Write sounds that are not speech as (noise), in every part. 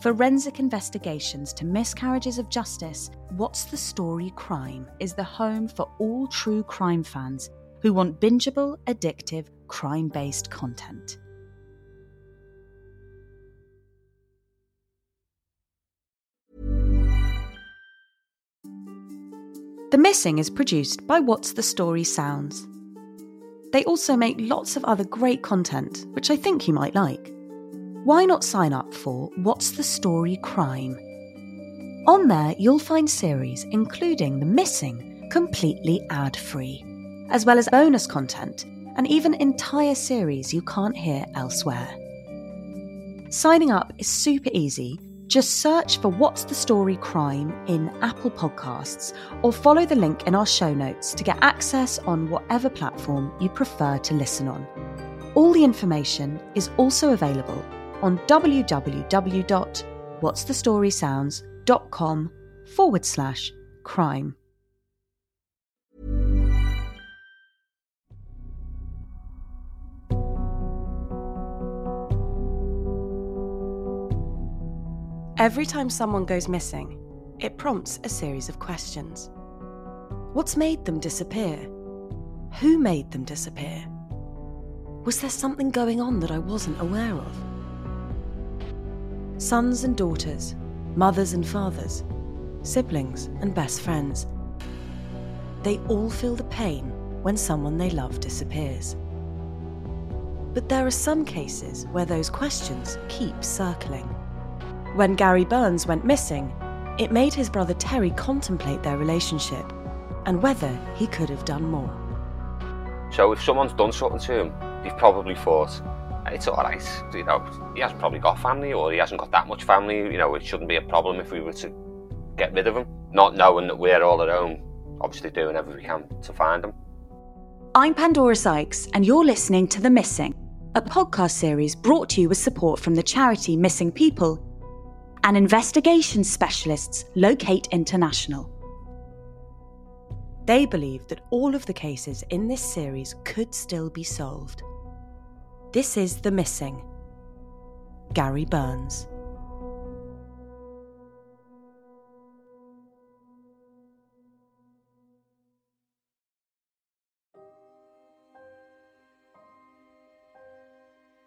forensic investigations to miscarriages of justice, What's the Story Crime is the home for all true crime fans who want bingeable, addictive, crime based content. The Missing is produced by What's the Story Sounds. They also make lots of other great content, which I think you might like. Why not sign up for What's the Story Crime? On there, you'll find series including The Missing completely ad free, as well as bonus content and even entire series you can't hear elsewhere. Signing up is super easy just search for What's the Story Crime in Apple Podcasts or follow the link in our show notes to get access on whatever platform you prefer to listen on. All the information is also available on www.what'sthestorysounds.com forward slash crime. Every time someone goes missing, it prompts a series of questions. What's made them disappear? Who made them disappear? Was there something going on that I wasn't aware of? Sons and daughters, mothers and fathers, siblings and best friends. They all feel the pain when someone they love disappears. But there are some cases where those questions keep circling. When Gary Burns went missing, it made his brother Terry contemplate their relationship and whether he could have done more. So if someone's done something to him, they've probably thought, it's alright, you know, he hasn't probably got family or he hasn't got that much family, you know, it shouldn't be a problem if we were to get rid of him. Not knowing that we're all at home, obviously doing everything we can to find him. I'm Pandora Sykes, and you're listening to The Missing, a podcast series brought to you with support from the charity Missing People and investigation specialists Locate International. They believe that all of the cases in this series could still be solved. This is The Missing. Gary Burns.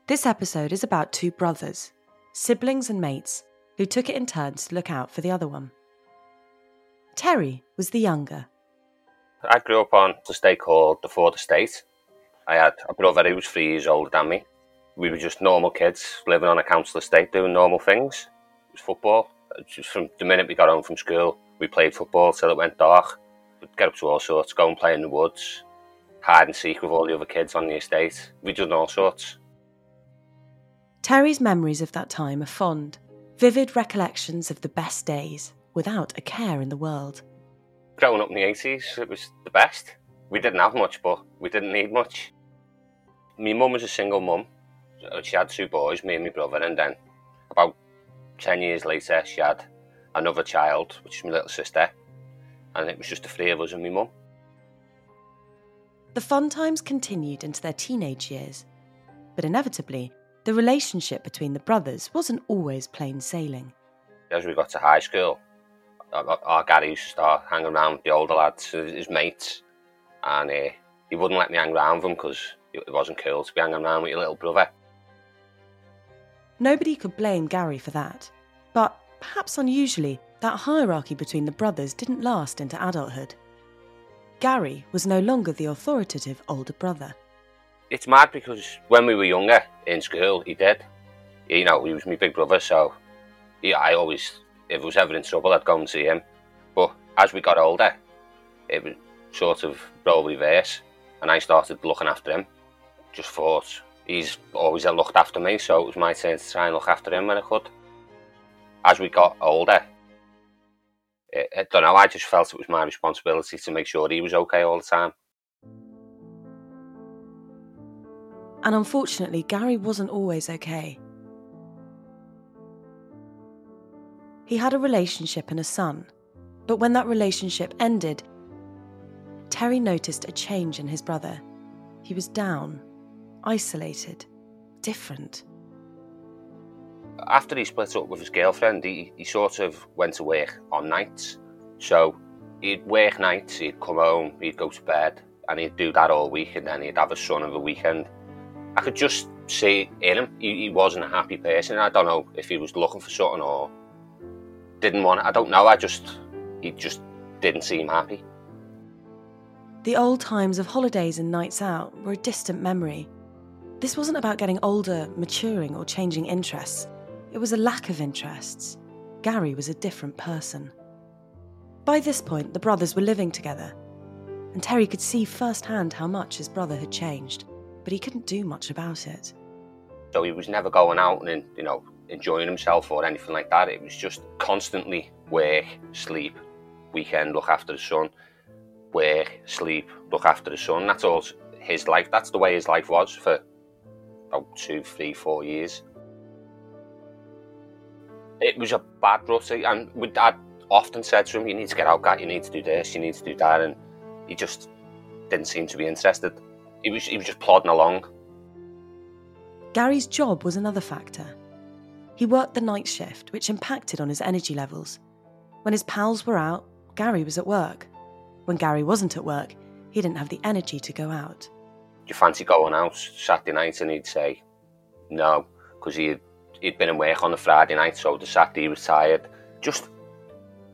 This episode is about two brothers, siblings and mates, who took it in turns to look out for the other one. Terry was the younger. I grew up on the estate called the Ford Estate. I had a brother who was three years older than me. We were just normal kids living on a council estate doing normal things. It was football. Just from the minute we got home from school, we played football till it went dark. We'd get up to all sorts, go and play in the woods, hide and seek with all the other kids on the estate. We'd done all sorts. Terry's memories of that time are fond, vivid recollections of the best days without a care in the world. Growing up in the 80s, it was the best. We didn't have much, but we didn't need much. My mum was a single mum. She had two boys, me and my brother, and then about 10 years later, she had another child, which is my little sister, and it was just the three of us and my mum. The fun times continued into their teenage years, but inevitably, the relationship between the brothers wasn't always plain sailing. As we got to high school, our Gary used to start hanging around with the older lads, his mates, and uh, he wouldn't let me hang around with them because it wasn't cool to be hanging around with your little brother. Nobody could blame Gary for that, but perhaps unusually, that hierarchy between the brothers didn't last into adulthood. Gary was no longer the authoritative older brother it's mad because when we were younger in school, he did. You know, he was my big brother, so yeah, I always, if I was ever in trouble, I'd go and see him. But as we got older, it was sort of role reverse, and I started looking after him. Just thought he's always looked after me, so it was my turn to try and look after him when I could. As we got older, I don't know, I just felt it was my responsibility to make sure he was okay all the time. And unfortunately, Gary wasn't always okay. He had a relationship and a son, but when that relationship ended, Terry noticed a change in his brother. He was down, isolated, different. After he split up with his girlfriend, he, he sort of went to work on nights. So he'd work nights, he'd come home, he'd go to bed, and he'd do that all week, and then he'd have a son of a weekend. I could just see in him, he, he wasn't a happy person. I don't know if he was looking for something or didn't want it. I don't know. I just, he just didn't seem happy. The old times of holidays and nights out were a distant memory. This wasn't about getting older, maturing, or changing interests. It was a lack of interests. Gary was a different person. By this point, the brothers were living together, and Terry could see firsthand how much his brother had changed, but he couldn't do much about it. So he was never going out and, you know, enjoying himself or anything like that. It was just constantly work, sleep, weekend, look after the son, work, sleep, look after the son. That's all his life. That's the way his life was for about two, three, four years. It was a bad rut, and we, Dad often said to him, "You need to get out, Gat. You need to do this. You need to do that," and he just didn't seem to be interested. He was he was just plodding along. Gary's job was another factor. He worked the night shift, which impacted on his energy levels. When his pals were out, Gary was at work. When Gary wasn't at work, he didn't have the energy to go out. You fancy going out Saturday night? And he'd say, no, because he he'd been in work on the Friday night, so the Saturday he was tired. Just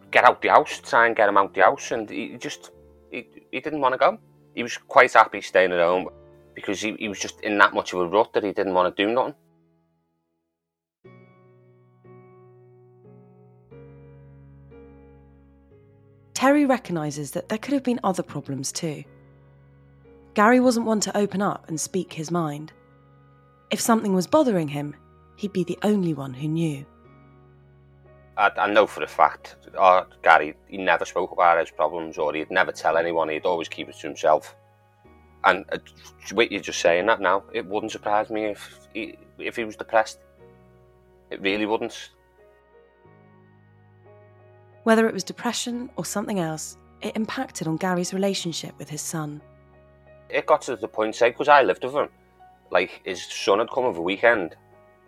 get out the house, try and get him out the house, and he just he, he didn't want to go. He was quite happy staying at home because he, he was just in that much of a rut that he didn't want to do nothing. Terry recognises that there could have been other problems too. Gary wasn't one to open up and speak his mind. If something was bothering him, he'd be the only one who knew. I, I know for a fact, uh, Gary, he never spoke about his problems or he'd never tell anyone, he'd always keep it to himself. And uh, you're just saying that now, it wouldn't surprise me if he, if he was depressed. It really wouldn't. Whether it was depression or something else, it impacted on Gary's relationship with his son. It got to the point, say, because I lived with him, like his son had come over weekend,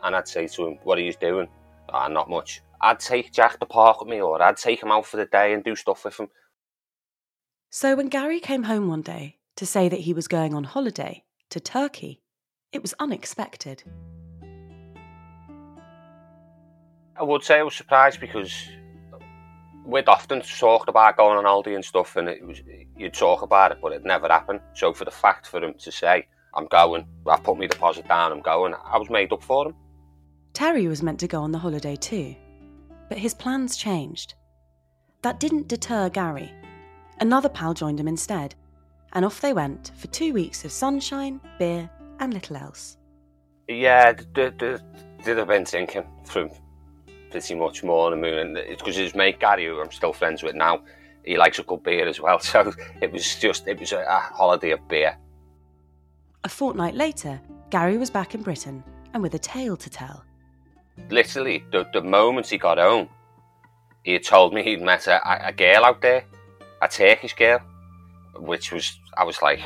and I'd say to him, "What are you doing?" Ah, oh, not much. I'd take Jack to park with me, or I'd take him out for the day and do stuff with him. So when Gary came home one day to say that he was going on holiday to Turkey, it was unexpected. I would say I was surprised because we'd often talked about going on holiday and stuff, and it was you'd talk about it, but it never happened. So for the fact for him to say, "I'm going," I've put my deposit down, I'm going, I was made up for him. Terry was meant to go on the holiday too, but his plans changed. That didn't deter Gary. Another pal joined him instead, and off they went for two weeks of sunshine, beer, and little else. Yeah, have been thinking from pretty much more on the moon, and it's because his mate Gary, who I'm still friends with now, he likes a good beer as well. (laughs) So it was just it was a, a holiday of beer. A fortnight later, Gary was back in Britain and with a tale to tell. Literally, the, the moment he got home, he had told me he'd met a, a girl out there, a Turkish girl, which was, I was like,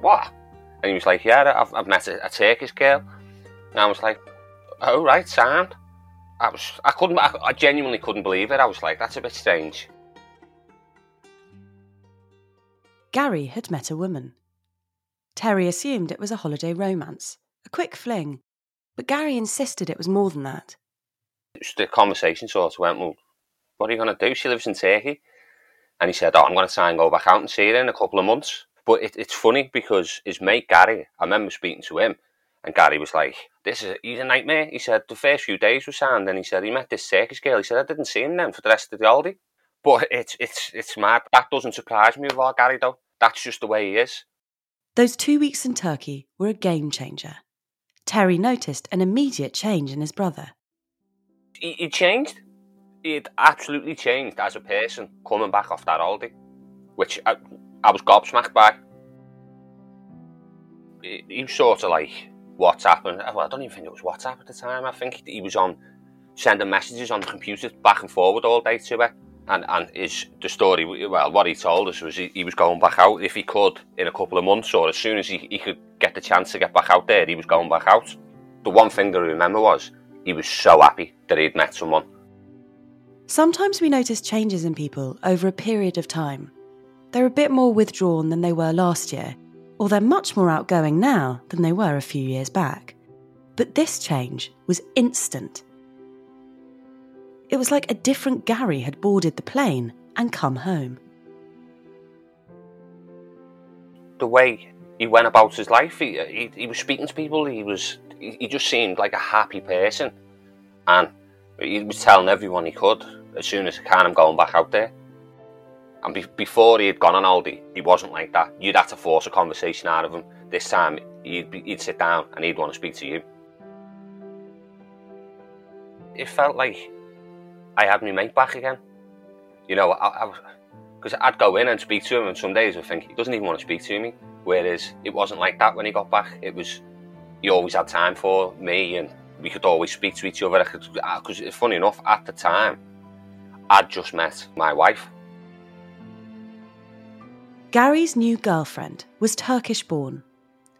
what? And he was like, yeah, I've, I've met a, a Turkish girl. And I was like, oh, right, sound. I was, I couldn't, I, I genuinely couldn't believe it. I was like, that's a bit strange. Gary had met a woman. Terry assumed it was a holiday romance, a quick fling, but Gary insisted it was more than that. The conversation sort of went, well, what are you going to do? She lives in Turkey. And he said, oh, I'm going to try and go back out and see her in a couple of months. But it, it's funny because his mate Gary, I remember speaking to him, and Gary was like, "This is a, he's a nightmare." He said the first few days were sound, and he said he met this circus girl. He said I didn't see him then for the rest of the holiday. But it's it's it's mad. That doesn't surprise me with our Gary though. That's just the way he is. Those two weeks in Turkey were a game changer. Terry noticed an immediate change in his brother. He, he changed. He'd absolutely changed as a person coming back off that holiday, which I, I was gobsmacked by. he was sort of like WhatsApp, and well, I don't even think it was WhatsApp at the time. I think he was on sending messages on the computer back and forward all day to her. And and his the story, well, what he told us was he, he was going back out if he could in a couple of months, or as soon as he, he could get the chance to get back out there, he was going back out. The one thing that I remember was he was so happy that he'd met someone. Sometimes we notice changes in people over a period of time. They're a bit more withdrawn than they were last year, or they're much more outgoing now than they were a few years back. But this change was instant. It was like a different Gary had boarded the plane and come home. The way he went about his life, he, he, he was speaking to people, he was he, he just seemed like a happy person. And he was telling everyone he could, as soon as I can, I'm going back out there. And be- before he had gone on Aldi, he wasn't like that. You'd have to force a conversation out of him. This time, he'd, be, he'd sit down and he'd want to speak to you. It felt like I had my mate back again. You know, I, because I'd go in and speak to him, and some days I think he doesn't even want to speak to me. Whereas it wasn't like that when he got back. It was he always had time for me, and we could always speak to each other. Because funny enough, at the time, I'd just met my wife. Gary's new girlfriend was Turkish born.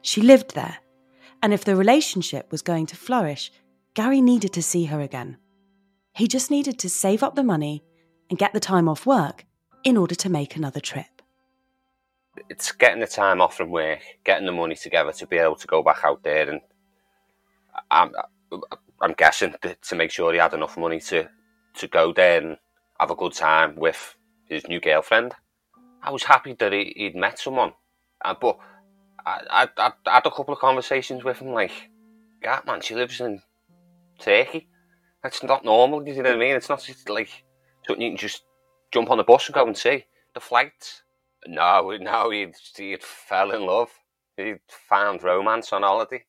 She lived there, and if the relationship was going to flourish, Gary needed to see her again. He just needed to save up the money and get the time off work in order to make another trip. It's getting the time off from work, getting the money together to be able to go back out there, and I'm, I'm guessing to make sure he had enough money to, to go there and have a good time with his new girlfriend. I was happy that he, would met someone, uh, but I, I, I, had a couple of conversations with him, like, God, man, she lives in Turkey. That's not normal, you know what I mean? It's not like something you can just jump on the bus and go and see. The flights. No, no, he'd, he'd fell in love. He'd found romance on holiday.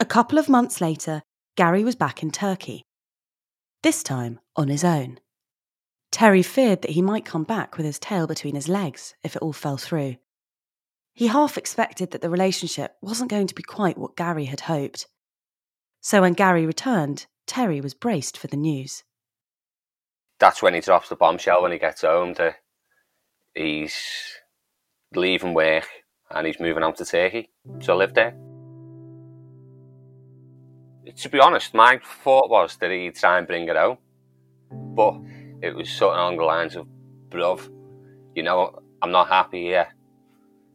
A couple of months later, Gary was back in Turkey. This time on his own. Terry feared that he might come back with his tail between his legs if it all fell through. He half expected that the relationship wasn't going to be quite what Gary had hoped. So when Gary returned, Terry was braced for the news. That's when he drops the bombshell when he gets home. To, he's leaving work and he's moving out to Turkey to live there. To be honest, my thought was that he'd try and bring it home. But it was something along the lines of, bruv, you know, I'm not happy here.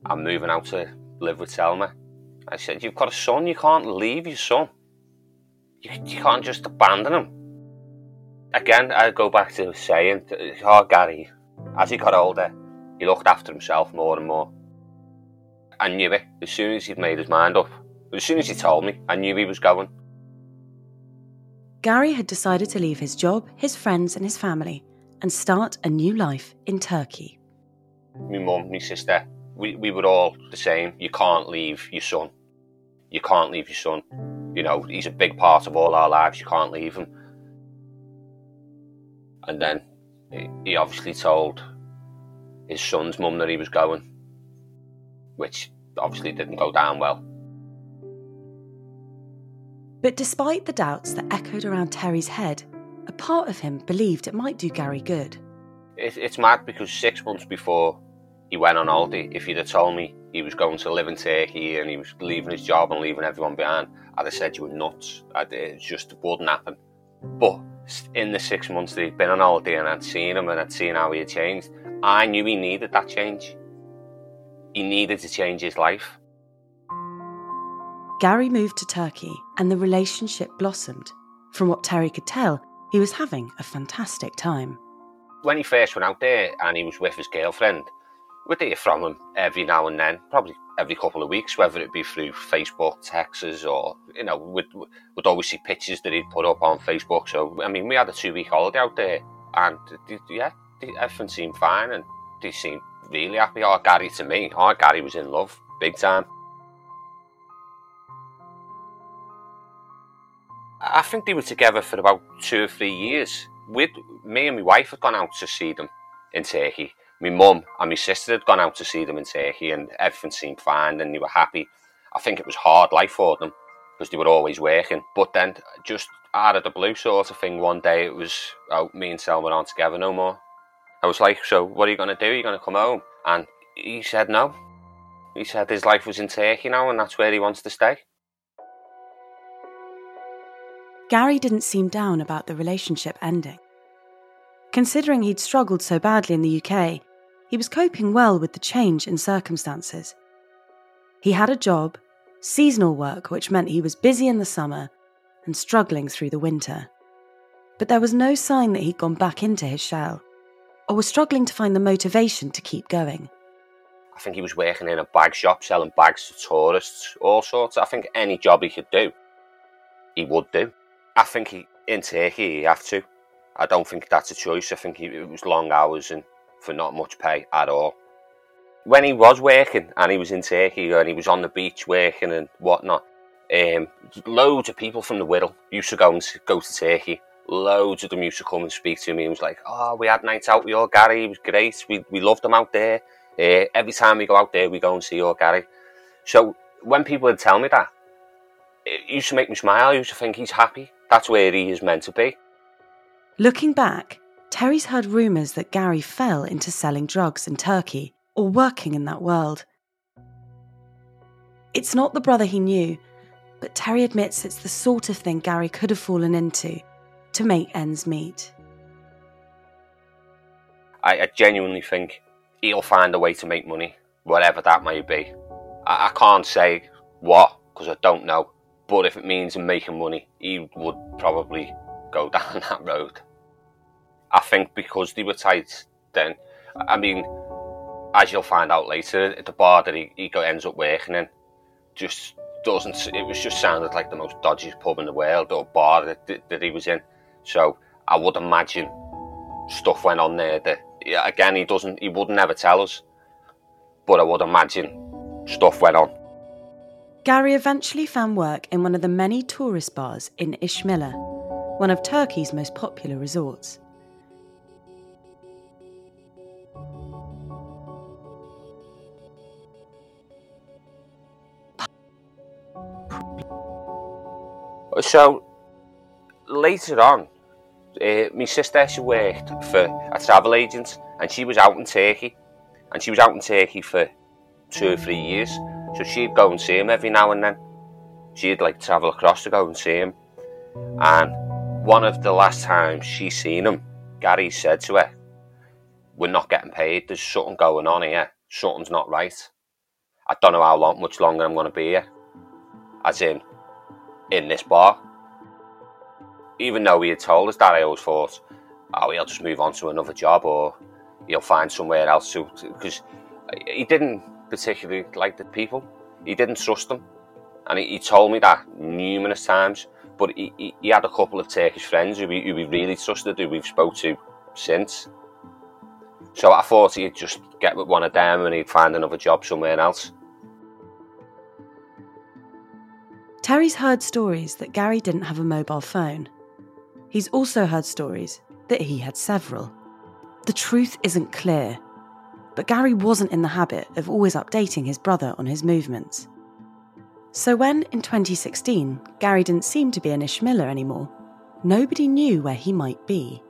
I'm moving out to live with Selma. I said, you've got a son, you can't leave your son you, you can't just abandon him. Again, I go back to saying, oh, Gary, as he got older, he looked after himself more and more. I knew it as soon as he'd made his mind up. As soon as he told me, I knew he was going. Gary had decided to leave his job, his friends, and his family and start a new life in Turkey. My mum, my sister, we, we were all the same. You can't leave your son. You can't leave your son. You know, he's a big part of all our lives. You can't leave him. And then he obviously told his son's mum that he was going, which obviously didn't go down well. But despite the doubts that echoed around Terry's head, a part of him believed it might do Gary good. It, it's mad because six months before he went on holiday, if you'd have told me he was going to live in Turkey and he was leaving his job and leaving everyone behind, I'd have said you were nuts. I'd, it just wouldn't happen. But in the six months that he'd been on holiday and I'd seen him and I'd seen how he had changed, I knew he needed that change. He needed to change his life. Gary moved to Turkey and the relationship blossomed. From what Terry could tell, he was having a fantastic time. When he first went out there and he was with his girlfriend, we'd hear from him every now and then, probably every couple of weeks, whether it be through Facebook, texts, or you know, we'd, we'd always see pictures that he'd put up on Facebook. So I mean, we had a two-week holiday out there, and yeah, everything seemed fine, and they seemed really happy. Our Gary to me, our Gary was in love, big time. I think they were together for about two or three years. Me and my wife had gone out to see them in Turkey my mum and my sister had gone out to see them in Turkey and everything seemed fine and they were happy. I think it was hard life for them because they were always working. But then, just out of the blue sort of thing, one day it was, oh, me and Selma aren't together no more. I was like, so what are you going to do? Are you going to come home? And he said no. He said his life was in Turkey now and that's where he wants to stay. Gary didn't seem down about the relationship ending. Considering he'd struggled so badly in the UK, he was coping well with the change in circumstances. He had a job, seasonal work, which meant he was busy in the summer and struggling through the winter. But there was no sign that he'd gone back into his shell or was struggling to find the motivation to keep going. I think he was working in a bag shop selling bags to tourists, all sorts. I think any job he could do, he would do. I think he, in Turkey, he have to. I don't think that's a choice. I think he, it was long hours and for not much pay at all. When he was working and he was in Turkey and he was on the beach working and whatnot, um, loads of people from the Wirral used to go and go to Turkey. Loads of them used to come and speak to me. He was like, "Oh, we had nights out with your Gary. He was great. We we loved him out there. Uh, every time we go out there, we go and see your Gary." So when people would tell me that, it used to make me smile. I used to think he's happy. That's where he is meant to be. Looking back, Terry's heard rumours that Gary fell into selling drugs in Turkey or working in that world. It's not the brother he knew, but Terry admits it's the sort of thing Gary could have fallen into to make ends meet. I, I genuinely think he'll find a way to make money, whatever that may be. I, I can't say what because I don't know, but if it means making money, he would probably go (laughs) down that road. I think because they were tight then, I mean, as you'll find out later, the bar that he, he ends up working in just doesn't, it was just sounded like the most dodgy pub in the world or bar that, that he was in. So I would imagine stuff went on there that, again, he doesn't, he would never tell us, but I would imagine stuff went on. Gary eventually found work in one of the many tourist bars in Icmeler, one of Turkey's most popular resorts. So later on, uh, my sister she worked for a travel agent, and she was out in Turkey, and she was out in Turkey for two or three years. So she'd go and see him every now and then. She'd like travel across to go and see him. And one of the last times she seen him, Gary said to her, "We're not getting paid. There's something going on here. Something's not right. I don't know how long, much longer I'm going to be here." As in, in this bar. Even though he had told us that, I always thought, oh, he'll just move on to another job or he'll find somewhere else to. Because he didn't particularly like the people, he didn't trust them. And he, he told me that numerous times. But he, he, he, had a couple of Turkish friends who we, who we really trusted, who we've spoke to since. So I thought he'd just get with one of them and he'd find another job somewhere else. Terry's heard stories that Gary didn't have a mobile phone. He's also heard stories that he had several. The truth isn't clear, but Gary wasn't in the habit of always updating his brother on his movements. So when, in 2016, Gary didn't seem to be in Icmeler anymore, nobody knew where he might be.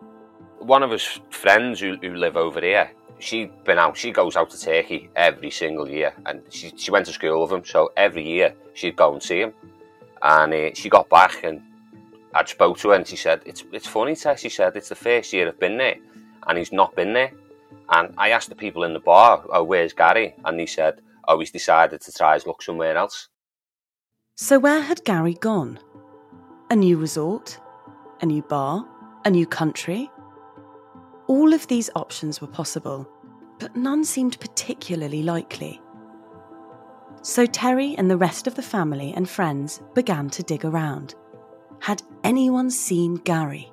One of his friends who, who live over here, she'd been out, she goes out to Turkey every single year, and she, she went to school with him, so every year she'd go and see him. And uh, she got back and I spoke to her and she said, it's, it's funny, Tess, she said, it's the first year I've been there and he's not been there. And I asked the people in the bar, oh, where's Gary? And he said, oh, he's decided to try his luck somewhere else. So where had Gary gone? A new resort? A new bar? A new country? All of these options were possible, but none seemed particularly likely. So Terry and the rest of the family and friends began to dig around. Had anyone seen Gary?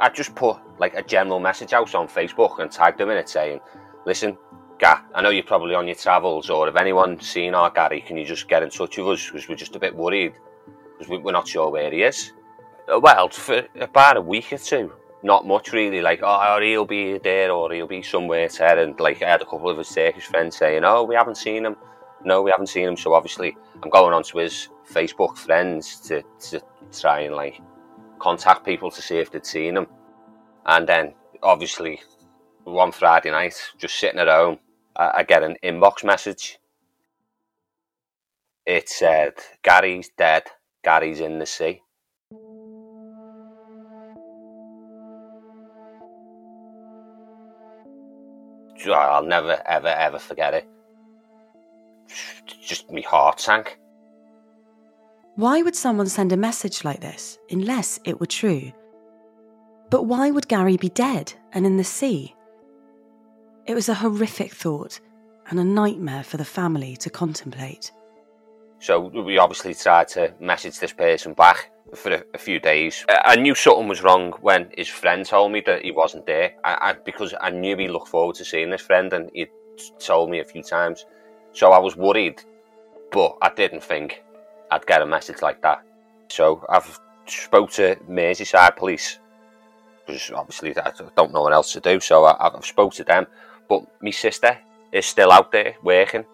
I just put like a general message out on Facebook and tagged him in it saying, listen, Ga, I know you're probably on your travels, or if anyone's seen our Gary, can you just get in touch with us? Because we're just a bit worried, because we're not sure where he is. Uh, well, for about a week or two, not much really, like, oh, he'll be there, or he'll be somewhere there, and like, I had a couple of his Turkish friends saying, oh, we haven't seen him, no, we haven't seen him. So obviously, I'm going on to his Facebook friends to, to try and like contact people to see if they'd seen him. And then obviously, one Friday night, just sitting at home, I, get an inbox message. It said, Gary's dead, Gary's in the sea. I'll never, ever, ever forget it. Just my heart sank. Why would someone send a message like this unless it were true? But why would Gary be dead and in the sea? It was a horrific thought and a nightmare for the family to contemplate. So we obviously tried to message this person back for a, a, few days. I knew something was wrong when his friend told me that he wasn't there. I, I, because I knew he looked forward to seeing his friend, and he told me a few times. So I was worried, but I didn't think I'd get a message like that. So I've spoke to Merseyside Police because obviously I don't know what else to do. So I, have spoke to them, but my sister is still out there working.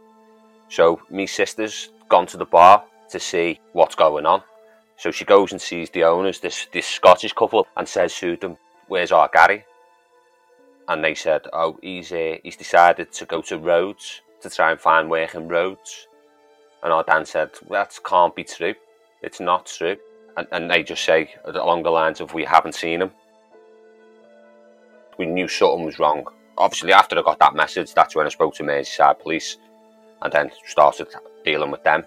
So my sister's gone to the bar to see what's going on. So she goes and sees the owners, this this Scottish couple, and says to them, "Where's our Gary?" And they said, "Oh, he's uh, he's decided to go to Rhodes to try and find work in Rhodes." And our Dan said, well, "That can't be true. It's not true." And, and they just say along the lines of, "We haven't seen him." We knew something was wrong. Obviously, after I got that message, that's when I spoke to Merseyside Police, and then started dealing with them.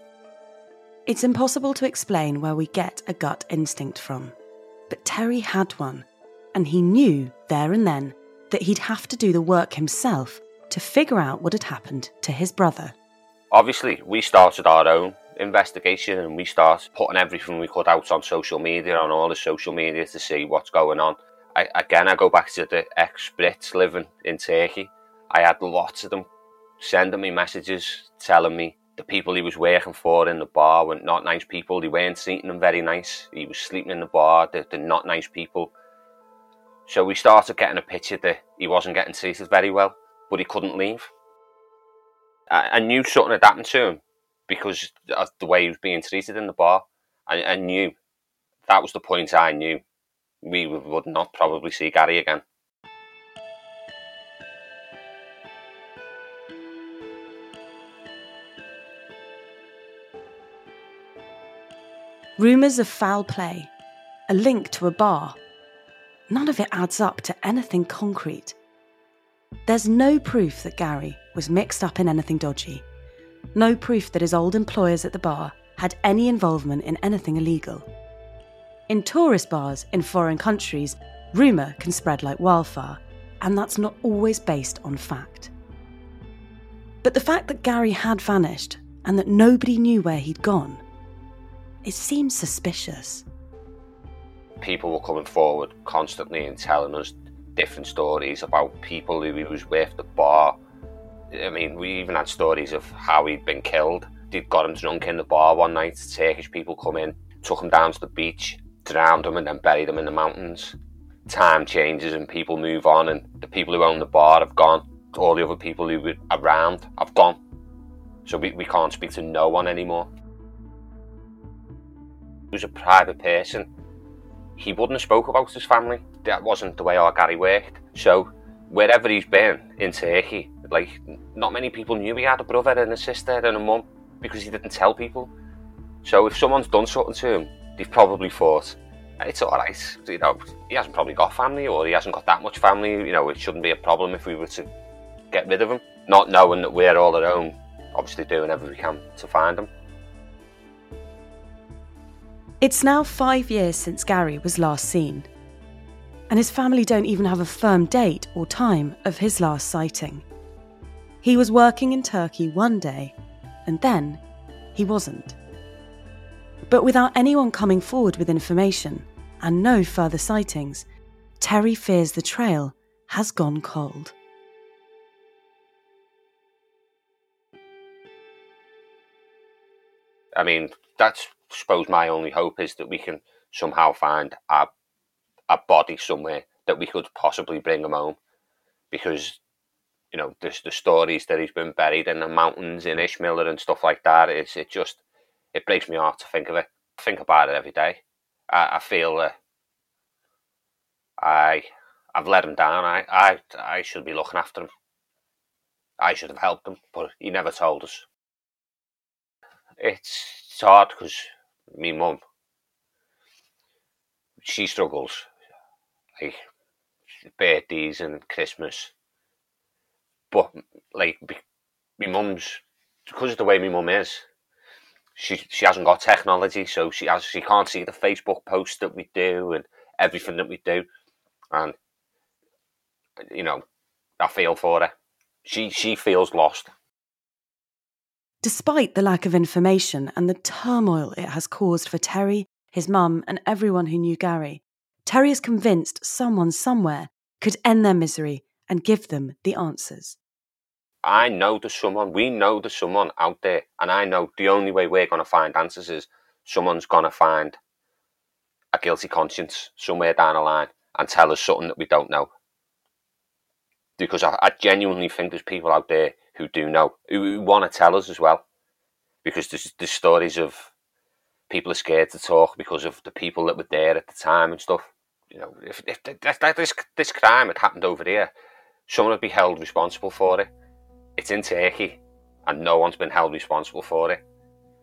It's impossible to explain where we get a gut instinct from, but Terry had one, and he knew there and then that he'd have to do the work himself to figure out what had happened to his brother. Obviously, we started our own investigation and we started putting everything we could out on social media, on all the social media to see what's going on. I, again, I go back to the ex Brits living in Turkey. I had lots of them sending me messages telling me the people he was working for in the bar were not nice people. They weren't treating him very nice. He was sleeping in the bar. They're, they're not nice people. So we started getting a picture that he wasn't getting treated very well, but he couldn't leave. I, I knew something had happened to him because of the way he was being treated in the bar. I, I knew that was the point I knew we would not probably see Gary again. Rumours of foul play, a link to a bar. None of it adds up to anything concrete. There's no proof that Gary was mixed up in anything dodgy. No proof that his old employers at the bar had any involvement in anything illegal. In tourist bars in foreign countries, rumour can spread like wildfire, and that's not always based on fact. But the fact that Gary had vanished and that nobody knew where he'd gone it seems suspicious. People were coming forward constantly and telling us different stories about people who he was with, the bar. I mean, we even had stories of how he'd been killed. They'd got him drunk in the bar one night. Turkish people come in, took him down to the beach, drowned him, and then buried him in the mountains. Time changes and people move on, and the people who own the bar have gone. All the other people who were around have gone. So we, we can't speak to no one anymore He was a private person, he wouldn't have spoke about his family. That wasn't the way our Gary worked. So wherever he's been in Turkey, like not many people knew he had a brother and a sister and a mum because he didn't tell people. So if someone's done something to him, they've probably thought it's all right. You know, he hasn't probably got family or he hasn't got that much family. You know, it shouldn't be a problem if we were to get rid of him. Not knowing that we're all our own, obviously doing everything we can to find him. It's now five years since Gary was last seen, and his family don't even have a firm date or time of his last sighting. He was working in Turkey one day, and then he wasn't. But without anyone coming forward with information and no further sightings, Terry fears the trail has gone cold. I mean, that's suppose my only hope is that we can somehow find a a body somewhere that we could possibly bring him home, because you know, the, the stories that he's been buried in the mountains in Icmeler and stuff like that. It's it just it breaks my heart to think of it. Think about it every day. I, I feel that I I've let him down. I, I I should be looking after him. I should have helped him, but he never told us. It's, it's hard because me mum, she struggles, like birthdays and Christmas. But like, my mum's because of the way my mum is, she she hasn't got technology, so she has she can't see the Facebook posts that we do and everything that we do, and you know, I feel for her. She she feels lost. Despite the lack of information and the turmoil it has caused for Terry, his mum, and everyone who knew Gary, Terry is convinced someone somewhere could end their misery and give them the answers. I know there's someone, we know there's someone out there, and I know the only way we're going to find answers is someone's going to find a guilty conscience somewhere down the line and tell us something that we don't know. Because I, I genuinely think there's people out there who do know, who, who want to tell us as well. Because there's, there's stories of people are scared to talk because of the people that were there at the time and stuff. You know, if, if, this, this crime had happened over here, someone would be held responsible for it it's in Turkey, and no one's been held responsible for it.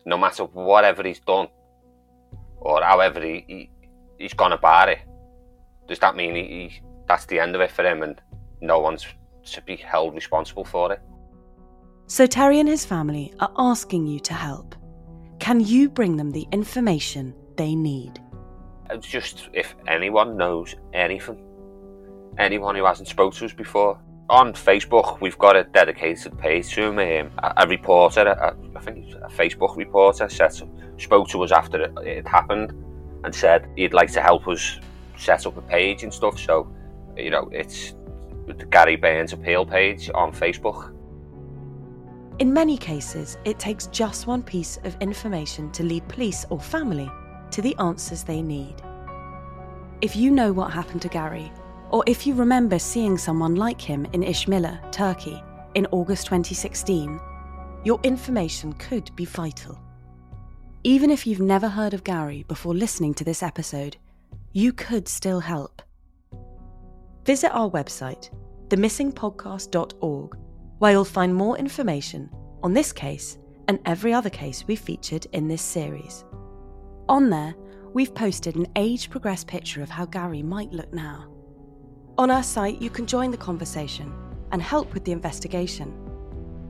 No matter whatever he's done, or however he, he he's gone about it, does that mean he, he that's the end of it for him, and no one's to be held responsible for it? So Terry and his family are asking you to help. Can you bring them the information they need? It's just if anyone knows anything, anyone who hasn't spoke to us before, on Facebook, we've got a dedicated page to him. Um, a, a, reporter, I think a Facebook reporter, said, spoke to us after it, it, happened and said he'd like to help us set up a page and stuff. So, you know, it's the Gary Burns Appeal page on Facebook. In many cases, it takes just one piece of information to lead police or family to the answers they need. If you know what happened to Gary or if you remember seeing someone like him in Icmeler, Turkey, in August 2016, your information could be vital. Even if you've never heard of Gary before listening to this episode, you could still help. Visit our website, themissingpodcast.org, where you'll find more information on this case and every other case we've featured in this series. On there, we've posted an age progressed picture of how Gary might look now. On our site, you can join the conversation and help with the investigation.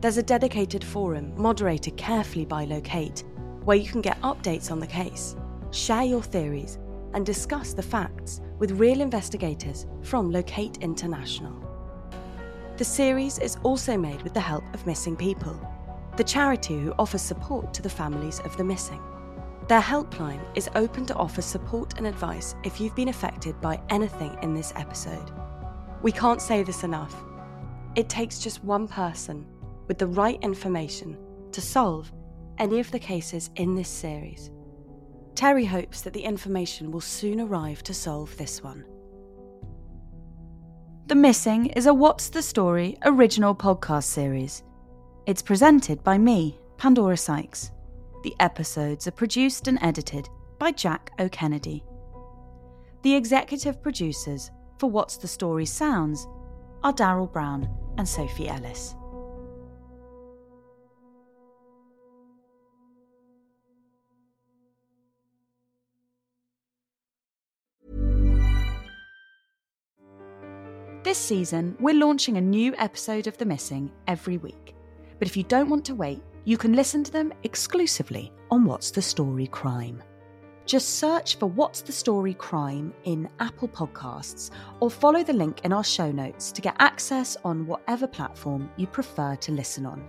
There's a dedicated forum moderated carefully by Locate where you can get updates on the case, share your theories, and discuss the facts with real investigators from Locate International. The series is also made with the help of Missing People, the charity who offers support to the families of the missing. Their helpline is open to offer support and advice if you've been affected by anything in this episode. We can't say this enough. It takes just one person with the right information to solve any of the cases in this series. Terry hopes that the information will soon arrive to solve this one. The Missing is a What's the Story original podcast series. It's presented by me, Pandora Sykes. The episodes are produced and edited by Jack O'Kennedy. The executive producers for What's the Story Sounds are Daryl Brown and Sophie Ellis. This season, we're launching a new episode of The Missing every week. But if you don't want to wait, you can listen to them exclusively on What's the Story Crime. Just search for What's the Story Crime in Apple Podcasts or follow the link in our show notes to get access on whatever platform you prefer to listen on.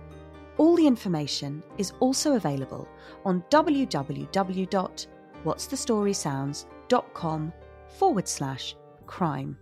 All the information is also available on www.what'sthestorysounds.com forward slash crime.